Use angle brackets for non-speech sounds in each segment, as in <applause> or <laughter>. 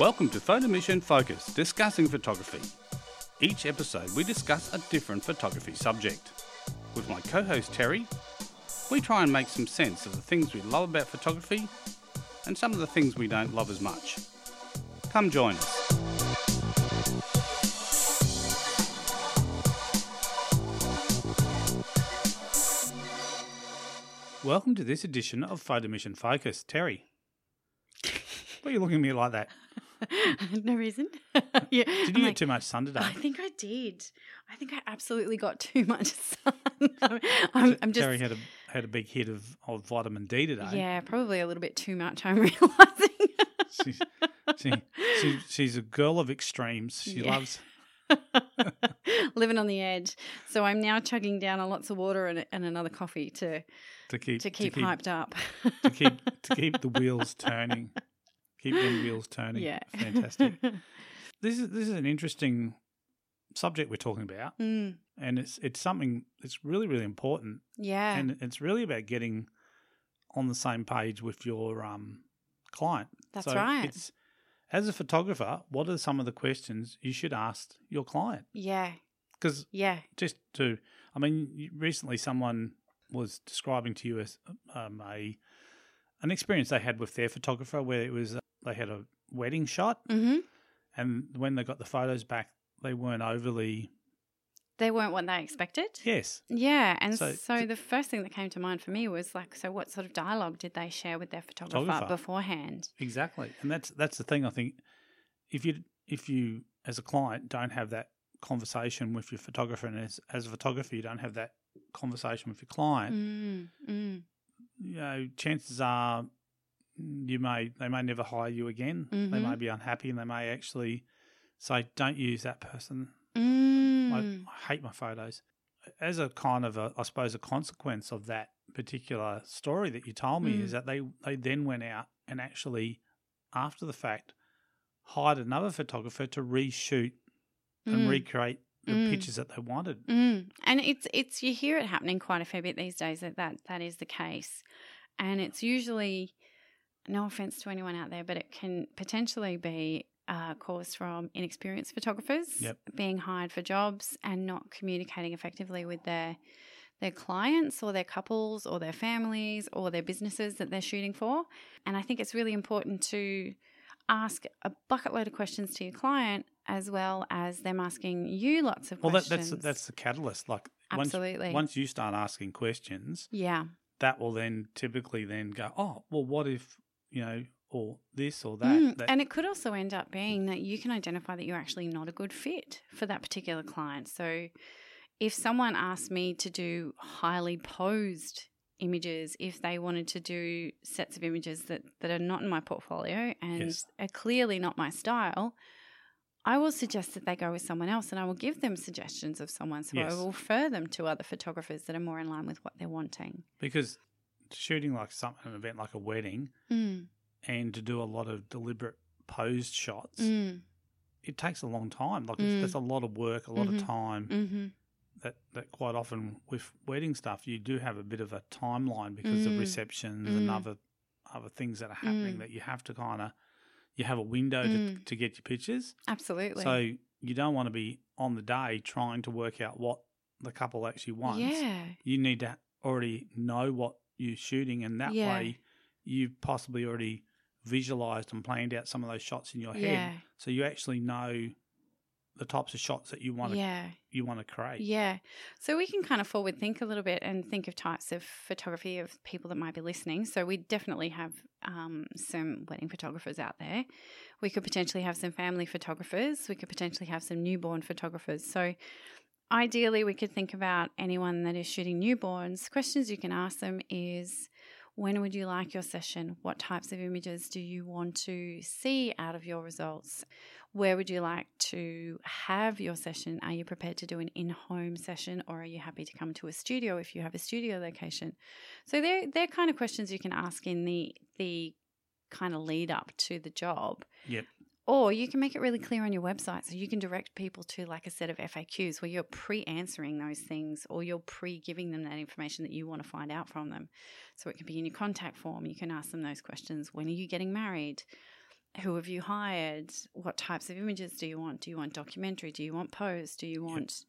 Welcome to Photo Mission Focus, discussing photography. Each episode, we discuss a different photography subject. With my co host Terry, we try and make some sense of the things we love about photography and some of the things we don't love as much. Come join us. Welcome to this edition of Photo Mission Focus. Terry, why are you looking at me like that? <laughs> no reason. <laughs> yeah. Did I'm you get like, too much sun today? I think I did. I think I absolutely got too <laughs> much sun. I'm, I'm, I'm just Terry had a had a big hit of, of vitamin D today. yeah, probably a little bit too much. I'm realizing. She's, she, she, she's a girl of extremes. She Yeah. loves. living on the edge. So I'm now chugging down a lots of water and, and another coffee to To keep to keep, hyped up. to keep to keep the wheels turning, keep them wheels turning. yeah, fantastic. <laughs> This is this is an interesting subject we're talking about, Mm, and it's it's something that's really really important, yeah, and it's really about getting on the same page with your um client. That's So right. It's as a photographer, what are some of the questions you should ask your client? yeah, Because yeah, just to, I mean, recently someone was describing to you as um, a an experience they had with their photographer where it was they had a wedding shot, hmm and when they got the photos back, they weren't overly They weren't what they expected. yes, Yeah, and So- so, the first thing that came to mind for me was like, so what sort of dialogue did they share with their photographer, Photographer. beforehand? exactly, and that's that's the thing. I think if you if you as a client don't have that conversation with your photographer, and as as a photographer you don't have that conversation with your client, Mm, mm, you know, chances are you may they may never hire you again. They Mhm. may be unhappy and they may actually say, "Don't use that person. mm. I, I hate my photos." As a kind of a, I suppose, a consequence of that particular story that you told me Mm. is that they they then went out and actually, after the fact, hired another photographer to reshoot and Mm. recreate the Mm. pictures that they wanted. Mm. And it's it's you hear it happening quite a fair bit these days that that, that is the case, and it's usually no offense to anyone out there, but it can potentially be uh, caused from inexperienced photographers Yep. being hired for jobs and not communicating effectively with their their clients or their couples or their families or their businesses that they're shooting for. And I think it's really important to ask a bucket load of questions to your client as well as them asking you lots of questions. Well, that, that's that's the catalyst. Like once Absolutely. once you start asking questions, Yeah. that will then typically then go, oh, well, what if, you know, or this or that. Mm, that And it could also end up being that you can identify that you're actually not a good fit for that particular client. So if someone asked me to do highly posed images, if they wanted to do sets of images that, that are not in my portfolio and Yes. are clearly not my style, I will suggest that they go with someone else and I will give them suggestions of someone. So Yes. I will refer them to other photographers that are more in line with what they're wanting. because shooting like something, an event like a wedding, Mm, and to do a lot of deliberate posed shots, mm, it takes a long time. Like Mm. a lot of work, a lot Mhm. of time. hmm That that quite often with wedding stuff, you do have a bit of a timeline because of Mm. receptions Mm. and other other things that are happening Mm. that you have to kind of you have a window to, Mm. to get your pictures. Absolutely. So you don't want to be on the day trying to work out what the couple actually wants. Yeah. You need to already know what you're shooting, and that Yeah. way you've possibly already visualized and planned out some of those shots in your head, Yeah. so you actually know the types of shots that you want to Yeah. you want to create. Yeah. So we can kind of forward think a little bit and think of types of photography of people that might be listening. So we definitely have um, some wedding photographers out there. We could potentially have some family photographers. We could potentially have some newborn photographers. So ideally, we could think about anyone that is shooting newborns. Questions you can ask them is when would you like your session? What types of images do you want to see out of your results? Where would you like to have your session? Are you prepared to do an in home session or are you happy to come to a studio if you have a studio location? So they're, they're kind of questions you can ask in the, the kind of lead up to the job. Yep. Or you can make it really clear on your website so you can direct people to like a set of FAQs where you're pre answering those things or you're pre giving them that information that you want to find out from them. So it can be in your contact form. You can ask them those questions. When are you getting married? who have you hired? What types of images do you want? Do you want documentary? Do you want pose? Do you want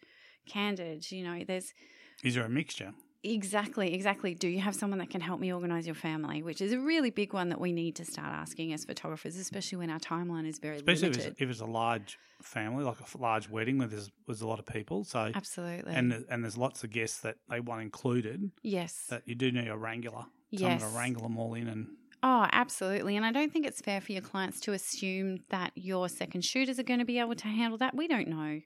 candid? You know, there's Is there a mixture? Exactly, exactly. Do you have someone that can help me organize your family? Which is a really big one that we need to start asking as photographers, especially when our timeline is very Especially if limited. it's, if it's a large family, like a large wedding where there's was a lot of people. So Absolutely. and and there's lots of guests that they want included. yes. That you do need a wrangler. yes. To wrangle them all in and Oh, absolutely. And I don't think it's fair for your clients to assume that your second shooters are going to be able to handle that. We don't know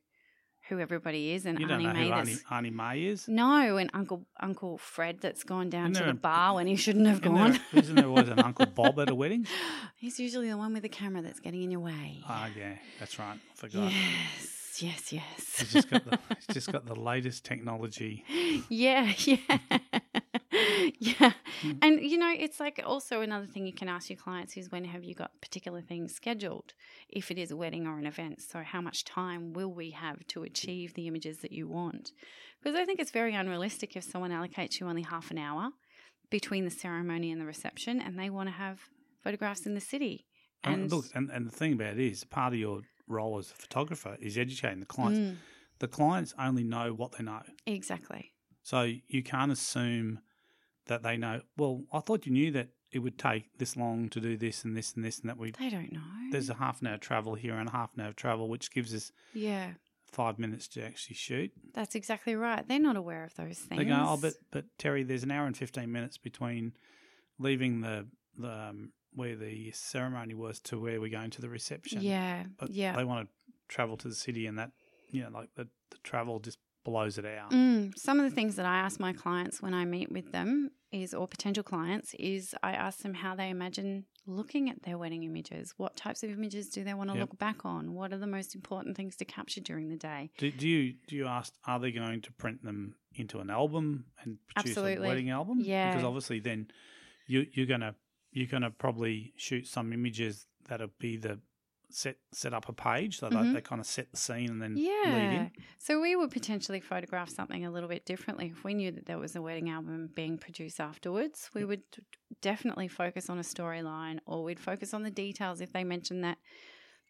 who everybody is and you don't Auntie know May who Auntie, that's Auntie May is. no, and Uncle Uncle Fred that's gone down Isn't to the a- bar when he shouldn't have gone. there, isn't there always an Uncle Bob at a wedding? <laughs> He's usually the one with the camera that's getting in your way. Oh yeah, that's right. I forgot. Yes, yes, yes. He's just got the he's just got the latest technology. <laughs> yeah, yeah. <laughs> yeah. Mm. And you know, it's like also another thing you can ask your clients is when have you got particular things scheduled if it is a wedding or an event. So how much time will we have to achieve the images that you want? Because I think it's very unrealistic if someone allocates you only half an hour between the ceremony and the reception and they want to have photographs in the city. And, And look, and, and the thing about it is, part of your role as a photographer is educating the clients. Mm, The clients only know what they know, exactly. so you can't assume that they know. Well, I thought you knew that it would take this long to do this and this and this and that. We They don't know. there's a half an hour travel here and a half an hour travel, which gives us yeah, five minutes to actually shoot. that's exactly right. They're not aware of those things. They go, oh, but but Terry, there's an hour and fifteen minutes between leaving the the um, where the ceremony was to where we're going to the reception. Yeah, but yeah. they want to travel to the city, and that you know, like the, the travel just blows it out. Mm, some of the things that I ask my clients when I meet with them is, or potential clients, is I ask them how they imagine looking at their wedding images. What types of images do they want to Yep. look back on? What are the most important things to capture during the day? Do, do you do you ask? Are they going to print them into an album and produce Absolutely. a wedding album? Yeah. because obviously then you you're gonna you're gonna probably shoot some images that'll be the set set up a page so Mhm. they, they kind of set the scene and then lead Yeah. in. So we would potentially photograph something a little bit differently if we knew that there was a wedding album being produced afterwards. We Yep. would definitely focus on a storyline or we'd focus on the details if they mention that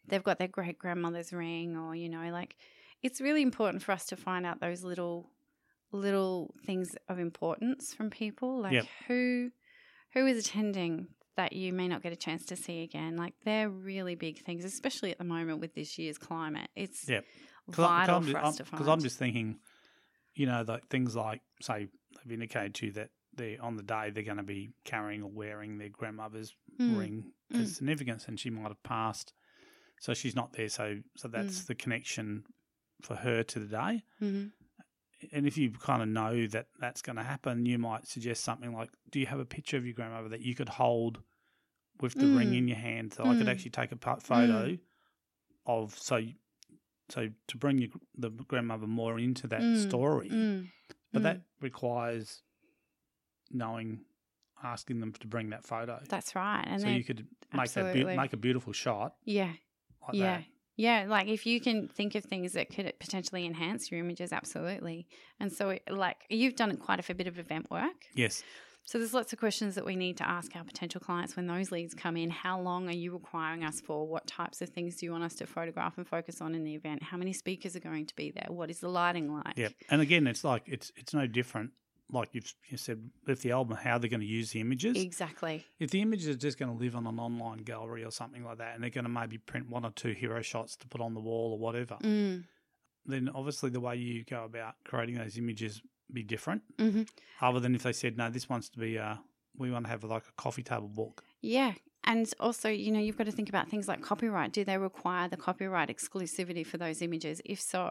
they've got their great grandmother's ring or you know like it's really important for us to find out those little little things of importance from people like Yep. who who is attending that you may not get a chance to see again like they're really big things especially at the moment with this year's climate it's Yep. vital I'm, for us to find Because I'm just thinking, you know, like things like, say, they've indicated to you that they on the day they're going to be carrying or wearing their grandmother's Mm, ring for mm. significance, and she might have passed, so she's not there. So, so that's Mm. the connection for her to the day. mhm. And if you kind of know that that's going to happen, you might suggest something like, "Do you have a picture of your grandmother that you could hold with the ring Mm. in your hand, so I could Mm. actually take a pa- photo of so." So to bring your, the grandmother more into that Mm, story, Mm, but mm. that requires knowing, asking them to bring that photo. that's right and so you could make that be- make a beautiful shot yeah like yeah that. Yeah like if you can think of things that could potentially enhance your images absolutely and so it, like you've done quite a fair bit of event work Yes. so there's lots of questions that we need to ask our potential clients when those leads come in how long are you requiring us for what types of things do you want us to photograph and focus on in the event how many speakers are going to be there what is the lighting like Yep. And again, it's like it's it's no different. Like you've you said with the album, how they're going to use the images. exactly If the images are just going to live on an online gallery or something like that, and they're going to maybe print one or two hero shots to put on the wall or whatever, mm. then obviously the way you go about creating those images be different. hmm Other than if they said, no, this wants to be, uh, we want to have like a coffee table book. Yeah. And also, you know, you've got to think about things like copyright. Do they require the copyright exclusivity for those images? If so,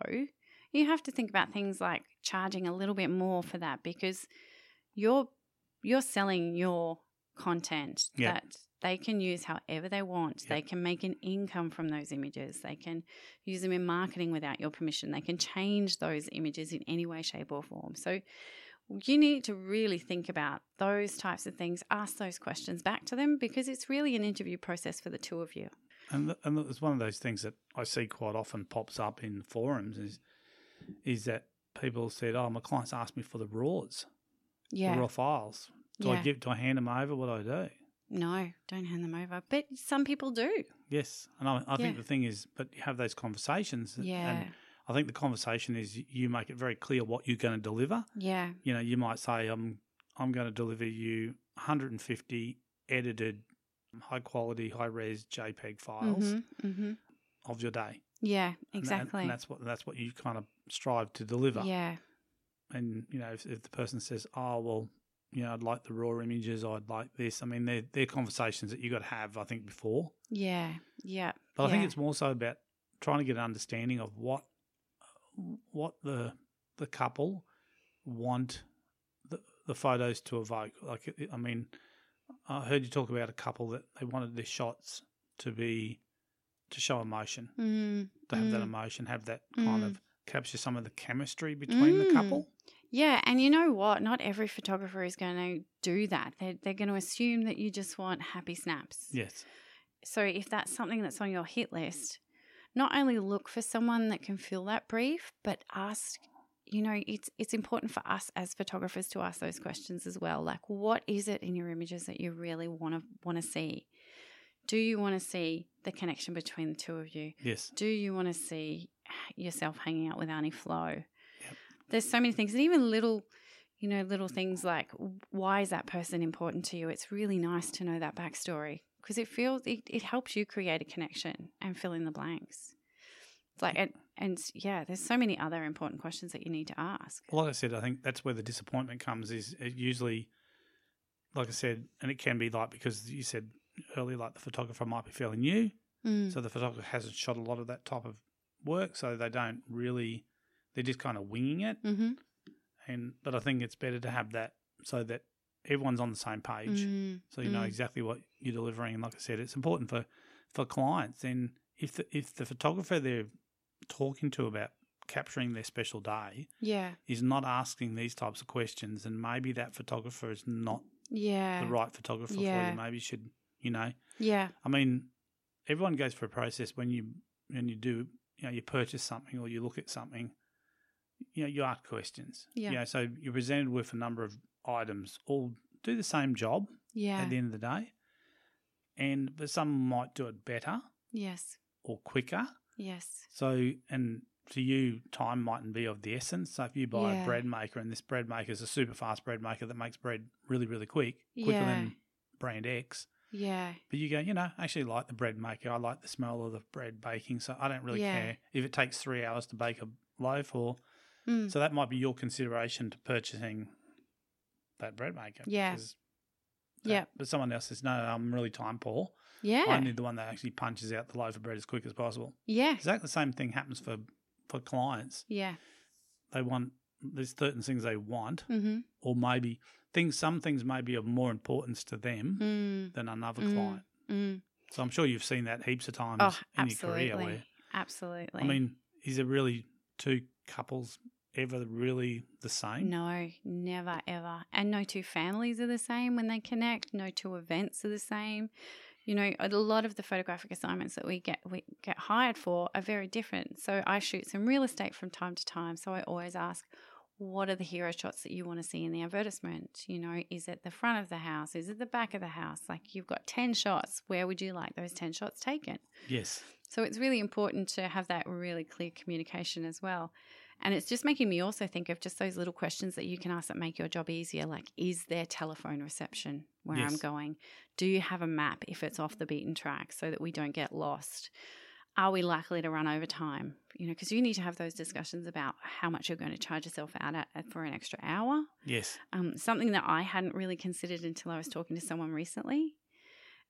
you have to think about things like charging a little bit more for that because you're you're selling your content Yeah. that they can use however they want. Yeah. They can make an income from those images. They can use them in marketing without your permission. They can change those images in any way, shape, or form. So you need to really think about those types of things, ask those questions back to them because it's really an interview process for the two of you. And, th- and it's one of those things that I see quite often pops up in forums is is that people said, "Oh, my clients asked me for the raws, the Yeah. raw files. Do I give? Do I hand them over? What do I do?" No, don't hand them over. But some people do. Yes, and I, I think the thing is, but you have those conversations. Yeah. And I think the conversation is you make it very clear what you're going to deliver. Yeah. You know, you might say, "I'm I'm going to deliver you 150 edited, high quality, high res JPEG files Mm-hmm. Mm-hmm. of your day." Yeah, And exactly. And, that's what that's what you kind of strive to deliver. yeah. And you know, if, if the person says, "Oh, well," you know, I'd like the raw images, I'd like this. I mean, they're, they're conversations that you got to have, I think, before. Yeah. Yeah. But I think it's more so about trying to get an understanding of what what the the couple want the, the photos to evoke. Like, I mean, I heard you talk about a couple that they wanted their shots to be to show emotion, Mm, to have that mm. emotion, have that kind Mm. of capture some of the chemistry between the Mm. couple. Yeah, and you know what? Not every photographer is going to do that. They're, they're going to assume that you just want happy snaps. Yes, So if that's something that's on your hit list, not only look for someone that can fill that brief, but ask. You know, it's it's important for us as photographers to ask those questions as well. Like, what is it in your images that you really want to want to see? Do you want to see the connection between the two of you? yes, Do you want to see yourself hanging out with Annie Flo? There's so many things, and even little, you know, little things like why is that person important to you? It's really nice to know that backstory because it feels it, it helps you create a connection and fill in the blanks. It's like and, and yeah, there's so many other important questions that you need to ask. Well, like I said, I think that's where the disappointment comes. Is it usually, like I said, and it can be like because you said earlier, like the photographer might be fairly new, Mm. so the photographer hasn't shot a lot of that type of work, so they don't really, they're just kind of winging it. Mm-hmm. And but I think it's better to have that so that everyone's on the same page, Mm. so you know Mm. exactly what you're delivering. And like I said, it's important for for clients. And if the if the photographer they're talking to about capturing their special day Yeah, is not asking these types of questions, and maybe that photographer is not yeah, the right photographer for you. Maybe you should, you know, yeah, I mean, everyone goes through a process when you when you do, you know, you purchase something or you look at something, you know, you ask questions. Yeah. You know, so you're presented with a number of items, all do the same job yeah. at the end of the day, and but some might do it better yes, or quicker. yes, So, and to you, time mightn't be of the essence. So, if you buy Yeah. a bread maker and this bread maker is a super fast bread maker that makes bread really, really quick, quicker Yeah. than brand X, yeah, but you go, you know, I actually like the bread maker. I like the smell of the bread baking. So, I don't really Yeah. care if it takes three hours to bake a loaf or Mm. so that might be your consideration to purchasing that bread maker. Yeah. Yeah. But someone else says, no, I'm really time poor. yeah, I need the one that actually punches out the loaf of bread as quick as possible. yeah, Exactly the same thing happens for, for clients yeah. they want there's certain things they want Mm-hmm. or maybe things some things may be of more importance to them Mm. than another Mm. client Mm. so i'm sure you've seen that heaps of times Oh, in your career absolutely. where Absolutely. i mean is there really two couples ever really the same no, never ever. And no two families are the same when they connect. No two events are the same. You know, a lot of the photographic assignments that we get we get hired for are very different. So I shoot some real estate from time to time. So I always ask, what are the hero shots that you want to see in the advertisement? You know, is it the front of the house? Is it the back of the house? Like you've got 10 shots. Where would you like those 10 shots taken? yes So it's really important to have that really clear communication as well. And it's just making me also think of just those little questions that you can ask that make your job easier. Like, is there telephone reception where I'm going? Do you have a map if it's off the beaten track so that we don't get lost? Are we likely to run over time? You know, because you need to have those discussions about how much you're going to charge yourself out at for an extra hour. yes Um, something that I hadn't really considered until I was talking to someone recently.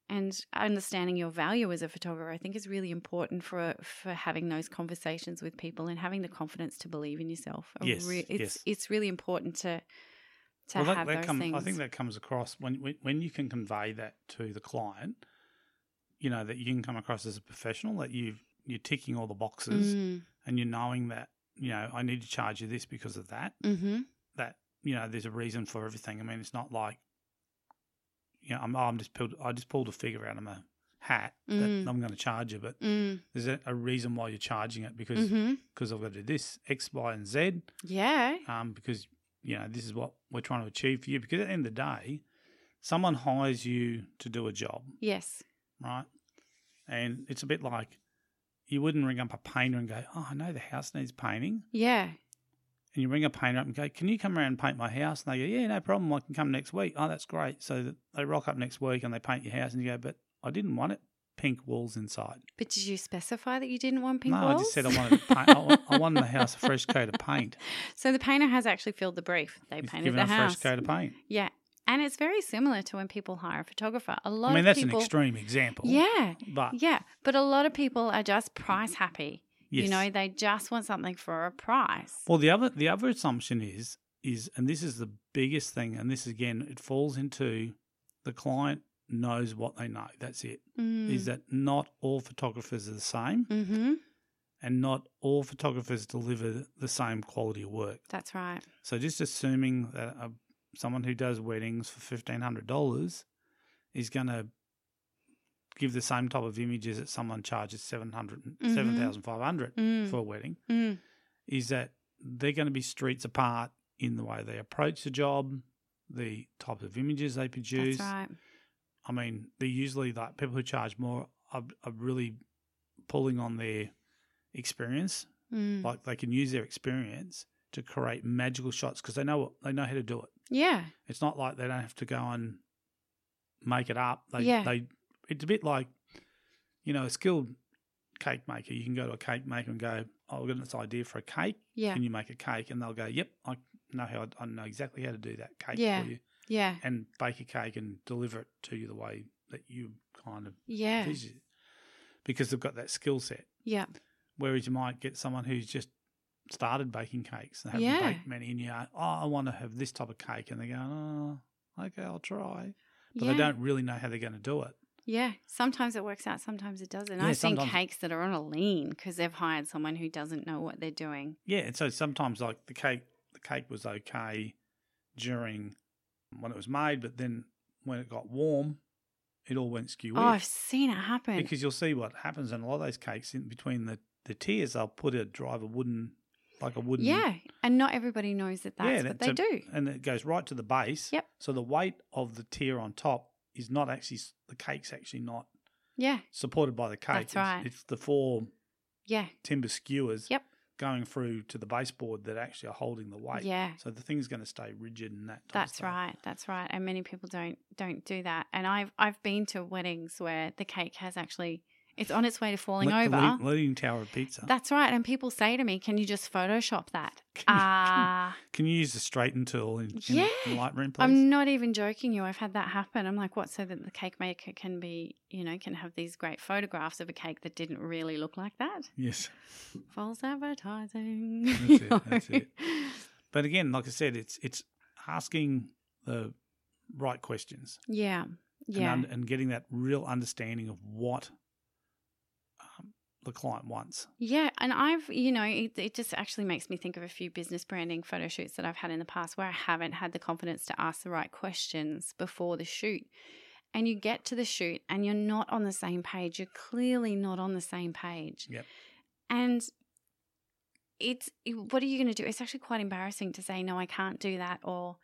And understanding your value as a photographer, I think, is really important for for having those conversations with people and having the confidence to believe in yourself. Yes, it's yes. it's really important to to well, that, have that those comes, things. i think that comes across when, when when you can convey that to the client you know that you can come across as a professional that you you're ticking all the boxes Mm, and you're knowing that you know I need to charge you this because of that. mm-hmm. That you know there's a reason for everything. I mean, it's not like you know I'm, oh, I'm just pulled I just pulled a figure out of my hat Mm. that I'm going to charge you, but Mm, there's a, a reason why you're charging it because mm-hmm. because I've got to do this X, Y, and Z. Yeah. Um, because you know this is what we're trying to achieve for you. Because at the end of the day, someone hires you to do a job, Yes. Right? And it's a bit like you wouldn't ring up a painter and go, "Oh, I know the house needs painting," Yeah. and you ring a painter up and go, "Can you come around and paint my house?" And they go, "Yeah, no problem. I can come next week." Oh, that's great. So they rock up next week and they paint your house, and you go, "But I didn't want it pink walls inside." But did you specify that you didn't want pink no, walls? I just said I wanted paint. I I wanted the house a fresh coat of paint. <laughs> So the painter has actually filled the brief. They He's painted given the a house. fresh coat of paint. Yeah. And it's very similar to when people hire a photographer. A lot I mean, of that's people an extreme example. Yeah. But Yeah. But a lot of people are just price happy. yes. You know, they just want something for a price. Well, the other the other assumption is is, and this is the biggest thing, and this again, it falls into the client knows what they know. That's it. Is that not all photographers are the same, Mm-hmm. and not all photographers deliver the same quality of work. That's right. So just assuming that a, someone who does weddings for fifteen hundred dollars is going to give the same type of images that someone charges 700, Mhm. 7,500 Mm. for a wedding Mm. is that they're going to be streets apart in the way they approach the job, the type of images they produce. That's right. I mean, they're usually like people who charge more are, are really pulling on their experience. Mm. Like they can use their experience to create magical shots because they know what, they know how to do it. Yeah. It's not like they don't have to go and make it up. They Yeah. they it's a bit like you know a skilled cake maker. You can go to a cake maker and go, "Oh, I've got this idea for a cake. Yeah. Can you make a cake?" And they'll go, "Yep, I know how. I know exactly how to do that cake Yeah. for you, Yeah. and bake a cake and deliver it to you the way that you kind of Yeah. envision it." because they've got that skill set. Yeah. Whereas you might get someone who's just started baking cakes and haven't Yeah. baked many, and you go, "Oh, I want to have this type of cake," and they go, "Oh, okay, I'll try," but yeah. they don't really know how they're going to do it. Yeah, sometimes it works out, sometimes it doesn't. Yeah, I've seen cakes that are on a lean because they've hired someone who doesn't know what they're doing. Yeah, and so sometimes like the cake, the cake was okay during when it was made, but then when it got warm, it all went skew. Oh, I've seen it happen. because you'll see what happens in a lot of those cakes in between the the tiers. They'll put a drive a wooden, like a wooden. yeah, and not everybody knows that that's Yeah, what they a- do. and it goes right to the base. Yep. So the weight of the tier on top is not actually the cake's actually not Yeah, supported by the cake. That's It's- right. It's, the four yeah, timber skewers. Yep. Going through to the baseboard that actually are holding the weight. yeah. So the thing's going to stay rigid and that. That's right. That's right. And many people don't don't do that. And I've I've been to weddings where the cake has actually it's on its way to falling Le- over. leading, leaning tower of Pisa. That's right. And people say to me, "Can you just Photoshop that?" <laughs> Can you- Ah, Can you use the straighten tool in, in, Yeah. in Lightroom, please? I'm not even joking you. I've had that happen. I'm like, what? So that the cake maker can be, you know, can have these great photographs of a cake that didn't really look like that. yes. False advertising. That's it, <laughs> that's it. But again, like I said, it's it's asking the right questions. Yeah. and, Yeah. un- and getting that real understanding of what the client wants. Yeah, and I've, you know, it, it just actually makes me think of a few business branding photo shoots that I've had in the past where I haven't had the confidence to ask the right questions before the shoot. And you get to the shoot and you're not on the same page. You're clearly not on the same page. Yep. And it's, what are you going to do? It's actually quite embarrassing to say, no, I can't do that, or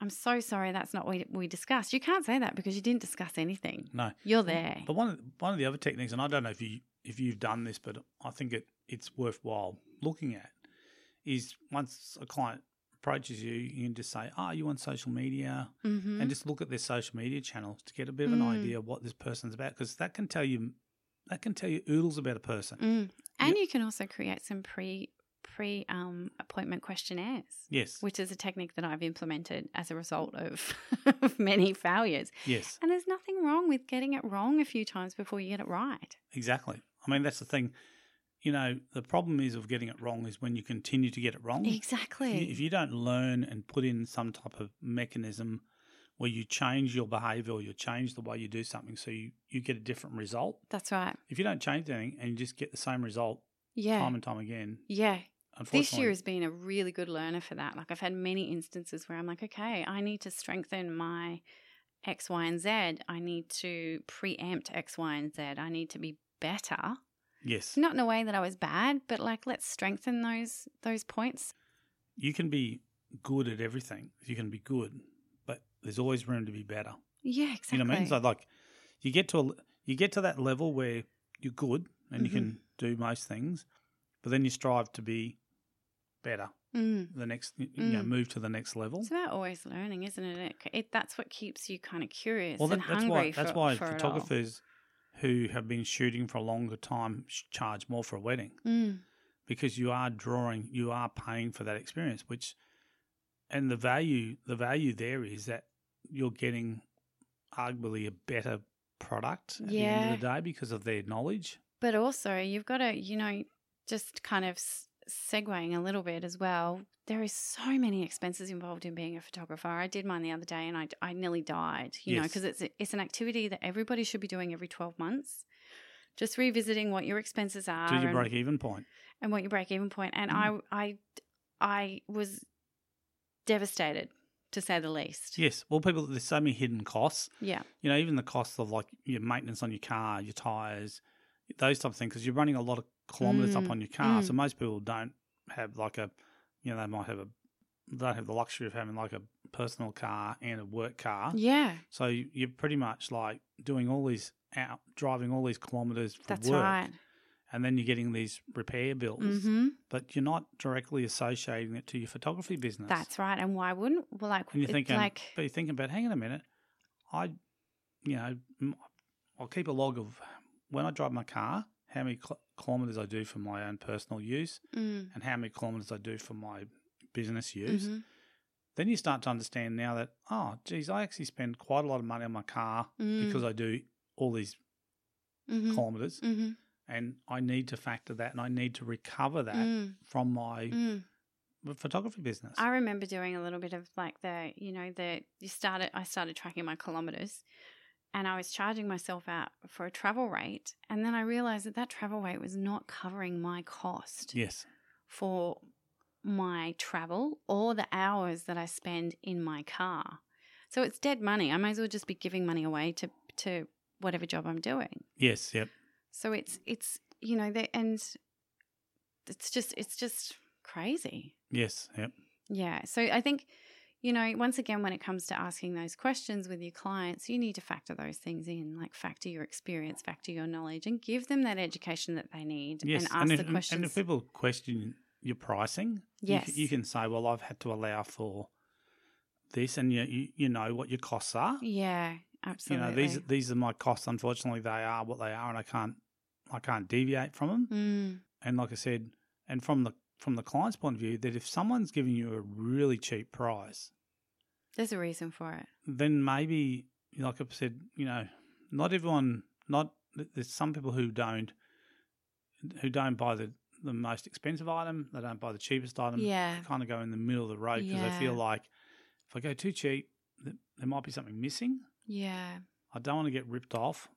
I'm so sorry, that's not what we, we discussed. You can't say that because you didn't discuss anything. No, You're there. but one of, one of the other techniques, and I don't know if you if you've done this, but I think it it's worthwhile looking at, is once a client approaches you, you can just say, "Are you on social media?" hmm and just look at their social media channels to get a bit of an Mm. idea of what this person's about, because that can tell you that can tell you oodles about a person. Mm. And Yep. you can also create some pre pre um, appointment questionnaires, Yes, which is a technique that I've implemented as a result of, <laughs> of many failures. yes, And there's nothing wrong with getting it wrong a few times before you get it right. exactly. I mean, that's the thing. You know, the problem is of getting it wrong is when you continue to get it wrong. Exactly. If you don't learn and put in some type of mechanism where you change your behavior or you change the way you do something so you, you get a different result. That's right. If you don't change anything and you just get the same result Yeah. time and time again, yeah. This year has been a really good learner for that. Like I've had many instances where I'm like, okay, I need to strengthen my X, Y, and Z. I need to preempt X, Y, and Z. I need to be better. yes, Not in a way that I was bad, but like let's strengthen those those points. you can be good at everything. You can be good, but there's always room to be better. Yeah, exactly. You know what I mean? So like, you get to a, you get to that level where you're good and you Mm-hmm. can do most things, but then you strive to be better. Mm. The next, you know, move to the next level. It's about always learning, isn't it? it, it that's what keeps you kind of curious Well, and that, that's hungry why that's for, why for photographers who have been shooting for a longer time charge more for a wedding Mm. because you are drawing, you are paying for that experience. Which, and the value, the value there is that you're getting arguably a better product at the end of the day because of their knowledge. But also, you've got to, you know, just kind of segueing a little bit as well. There is so many expenses involved in being a photographer. I did mine the other day, and I, I nearly died. You know, because it's it's an activity that everybody should be doing every twelve months. Just revisiting what your expenses are to your break even point. and what your break even point. And Mm. I I I was devastated to say the least. Yes. Well, people, there's so many hidden costs. Yeah. You know, even the costs of like your maintenance on your car, your tires, those type of things, because you're running a lot of kilometers up Mm, on your car. So mm. most people don't have like a, you know, they might have a, they don't have the luxury of having like a personal car and a work car. Yeah. So you- you're pretty much like doing all these out, driving all these kilometers for That's work, right. and then you're getting these repair bills, hmm but you're not directly associating it to your photography business. That's right. And why wouldn't? Well, like, And you're thinking, like, but you're thinking about, hang on a minute, I, you know, I'll keep a log of when I drive my car, how many kil- kilometres I do for my own personal use, mm, and how many kilometres I do for my business use. mhm, Then you start to understand now that, oh, geez, I actually spend quite a lot of money on my car mm, because I do all these mhm, kilometres, mhm, and I need to factor that, and I need to recover that mm, from my mm. photography business. I remember doing a little bit of like the, you know, the you started. I started tracking my kilometers, and I was charging myself out for a travel rate, and then I realized that that travel rate was not covering my cost yes, for my travel or the hours that I spend in my car. So it's dead money. I might as well just be giving money away to to whatever job I'm doing. yes, yep, So it's it's you know the and it's just it's just crazy. yes, yep. Yeah. So I think you know once again when it comes to asking those questions with your clients, you need to factor those things in, like factor your experience, factor your knowledge, and give them that education that they need, Yes, and ask if, the questions. And if people question your pricing, you Yes. c- you, can say, "Well, I've had to allow for this," and you you, you know what your costs are. yeah, absolutely. You know these these are my costs. Unfortunately, they are what they are, and I can't I can't deviate from them. Mm, And like I said, and from the from the client's point of view, that if someone's giving you a really cheap price, there's a reason for it. then maybe, like I said, you know, not everyone, not there's some people who don't who don't buy the the most expensive item. They don't buy the cheapest item. Yeah. They kind of go in the middle of the road because they feel like if I go too cheap, there might be something missing. Yeah. I don't want to get ripped off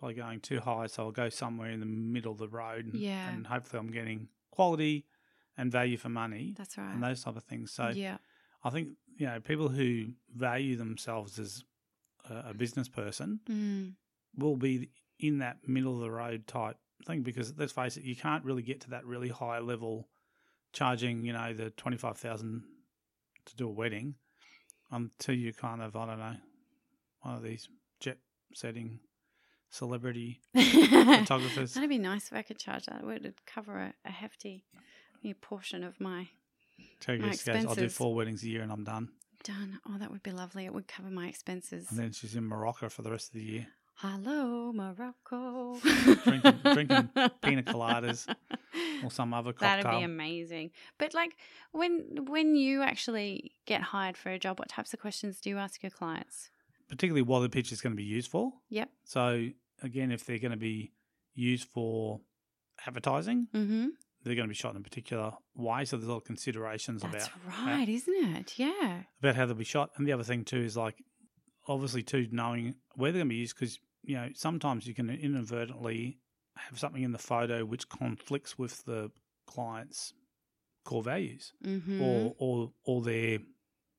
by going too high, so I'll go somewhere in the middle of the road. And, Yeah. and hopefully I'm getting quality and value for money That's right. and those type of things. So yeah. I think you know people who value themselves as a, a business person Mm, will be in that middle of the road type thing because let's face it, you can't really get to that really high level charging you know the twenty five thousand to do a wedding until you kind of I don't know one of these jet setting celebrity <laughs> photographers. That'd be nice if I could charge that. It would cover a, a hefty you know, portion of my Tell you my this, goes, I'll do four weddings a year and I'm done. done. Oh, that would be lovely. It would cover my expenses. And then she's in Morocco for the rest of the year. Hello, Morocco. Drinking- drinking <laughs> pina coladas or some other cocktail. That'd be amazing. But like when when you actually get hired for a job, what types of questions do you ask your clients? Particularly what the picture is going to be used for. Yep. So again, if they're going to be used for advertising, Mm-hmm. They're going to be shot in a particular way. So there's a lot of considerations That's about right, isn't it? Yeah. about how they'll be shot. And the other thing too is like obviously too knowing where they're going to be used because you know sometimes you can inadvertently have something in the photo which conflicts with the client's core values Mm-hmm. or or or their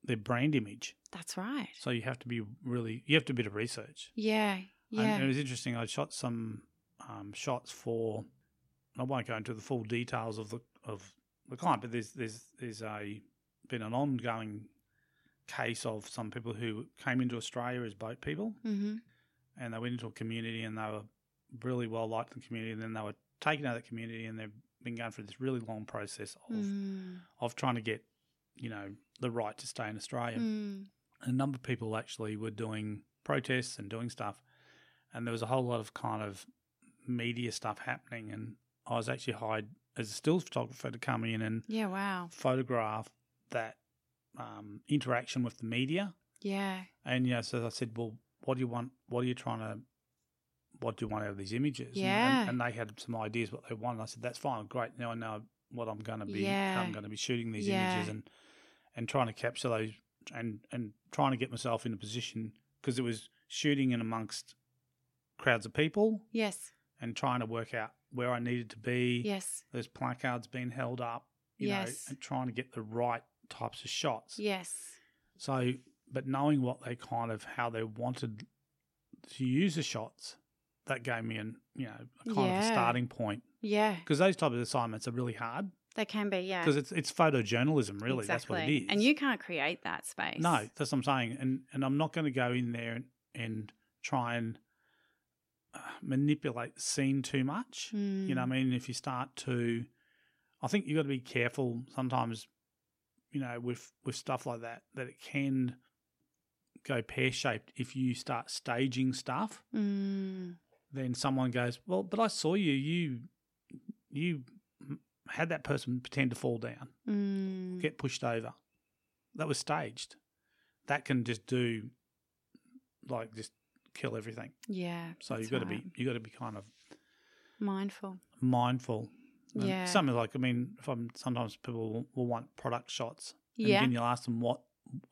their brand image. That's right. So you have to be really you have to do a bit of research. Yeah. Yeah. And it was interesting. I shot some um, shots for. I won't go into the full details of the of the client, but there's there's there's a been an ongoing case of some people who came into Australia as boat people Mm-hmm. and they went into a community and they were really well liked in the community and then they were taken out of the community and they've been going through this really long process of Mm. of trying to get, you know, the right to stay in Australia. Mm. a number of people actually were doing protests and doing stuff, and there was a whole lot of kind of media stuff happening. And I was actually hired as a stills photographer to come in and Yeah. Wow. photograph that um, interaction with the media. Yeah. And you know, so I said, "Well, what do you want? What are you trying to? What do you want out of these images?" And- Yeah. And, and they had some ideas what they wanted. I said, "That's fine, great. Now I know what I'm going to be. Yeah. I'm going to be shooting these Yeah. images and and trying to capture those and and trying to get myself in a position because it was shooting in amongst crowds of people Yes. And trying to work out where I needed to be. Yes. There's placards being held up, you Yes. know, and trying to get the right types of shots. Yes. So, but knowing what they kind of how they wanted to use the shots, that gave me an you know a kind of a starting point Yeah. because those type of assignments are really hard They can be. Yeah. because it's it's photojournalism really Exactly. that's what it is. And you can't create that space. no that's what I'm saying and and I'm not going to go in there and, and try and manipulate the scene too much Mm. you know I mean if you start to I think you've got to be careful sometimes you know with with stuff like that that it can go pear shaped if you start staging stuff Mm. then someone goes well but I saw you you you had that person pretend to fall down Mm. get pushed over that was staged that can just do like just kill everything Yeah. so you've got to right. be you've got to be kind of mindful. mindful. And Yeah. Something like I mean, if I'm, sometimes people will, will want product shots. And Yeah. then you'll ask them what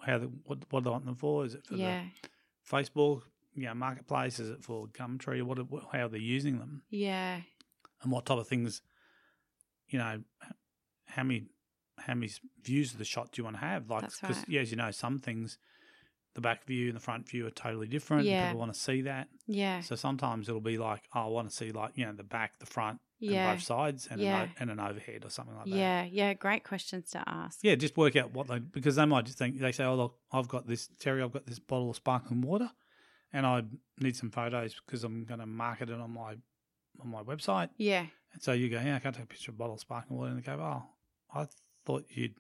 how the, what what do they want them for? Is it for Yeah. the Facebook, you know, marketplace? Is it for Gumtree? What, what how they're using them Yeah. and what type of things? You know, how many how many views of the shot do you want to have? Like, because right. yeah, as you know, some things. The back view and the front view are totally different. Yeah. People want to see that. Yeah. So sometimes it'll be like, oh, I want to see like, you know, the back, the front, Yeah. and both sides and, Yeah. an, and an overhead or something like that. Yeah. Yeah. Great questions to ask. Yeah, just work out what they, because they might just think, they say, oh, look, I've got this, Terry, I've got this bottle of sparkling water and I need some photos because I'm going to market it on my on my website. Yeah. And so you go, yeah, I can't take a picture of a bottle of sparkling water. And they go, oh, I thought you'd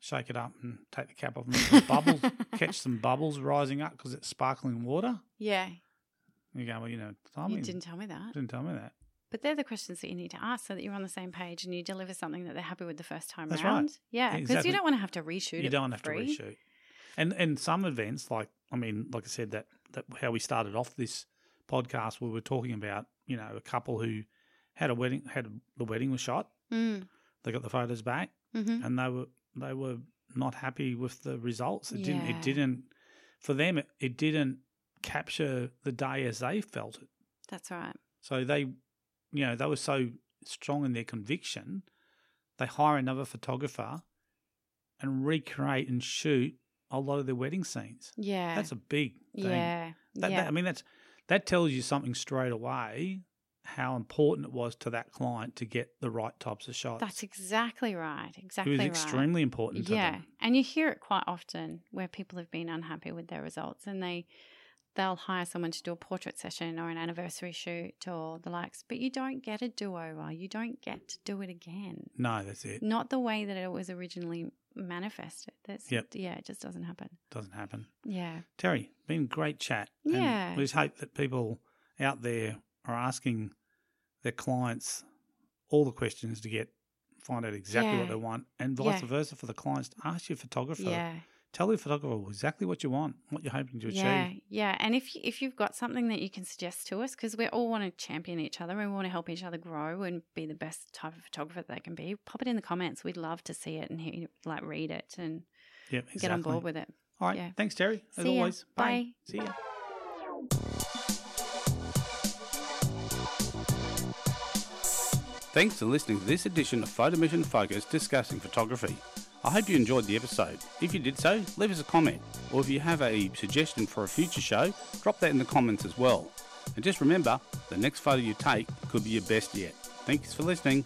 shake it up and take the cap off some bubbles, <laughs> catch some bubbles rising up because it's sparkling water. Yeah. You go, well, you know, tell You me, didn't tell me that. didn't tell me that. But they're the questions that you need to ask so that you're on the same page and you deliver something that they're happy with the first time That's right. round. Yeah, because Exactly. you don't want to have to reshoot you it. don't have to free. reshoot. And and some events, like I mean, like I said, that that how we started off this podcast, we were talking about you know a couple who had a wedding, had the wedding was shot, Mm. they got the photos back, hmm and they were they were not happy with the results. It didn't. It didn't. For them, it, it didn't capture the day as they felt it. That's right. So they, you know, they were so strong in their conviction, they hire another photographer and recreate and shoot a lot of their wedding scenes. Yeah. That's a big thing. yeah. That, yeah. that- I mean, that's that tells you something straight away how important it was to that client to get the right types of shots. That's exactly right. Exactly It was right. extremely important to them. yeah them. and you hear it quite often where people have been unhappy with their results and they they'll hire someone to do a portrait session or an anniversary shoot or the likes but you don't get a do-over you don't get to do it again No, that's it. not the way that it was originally manifested that's Yep. yeah it just doesn't happen Doesn't happen. yeah Terry, been a great chat. And Yeah. we just hope that people out there are asking their clients all the questions to get find out exactly what they want, and vice Yeah. versa for the clients to ask your photographer. yeah Tell your photographer exactly what you want, what you're hoping to achieve. yeah yeah and if you, if you've got something that you can suggest to us because we all want to champion each other and we want to help each other grow and be the best type of photographer that they can be pop it in the comments we'd love to see it and hear, like read it and Yep, exactly. get on board with it All right, yeah. thanks, Terry. As always, Bye. See ya. Thanks for listening to this edition of Photo Mission Focus discussing photography. I hope you enjoyed the episode. If you did so, leave us a comment, or if you have a suggestion for a future show, drop that in the comments as well. And just remember, the next photo you take could be your best yet. Thanks for listening.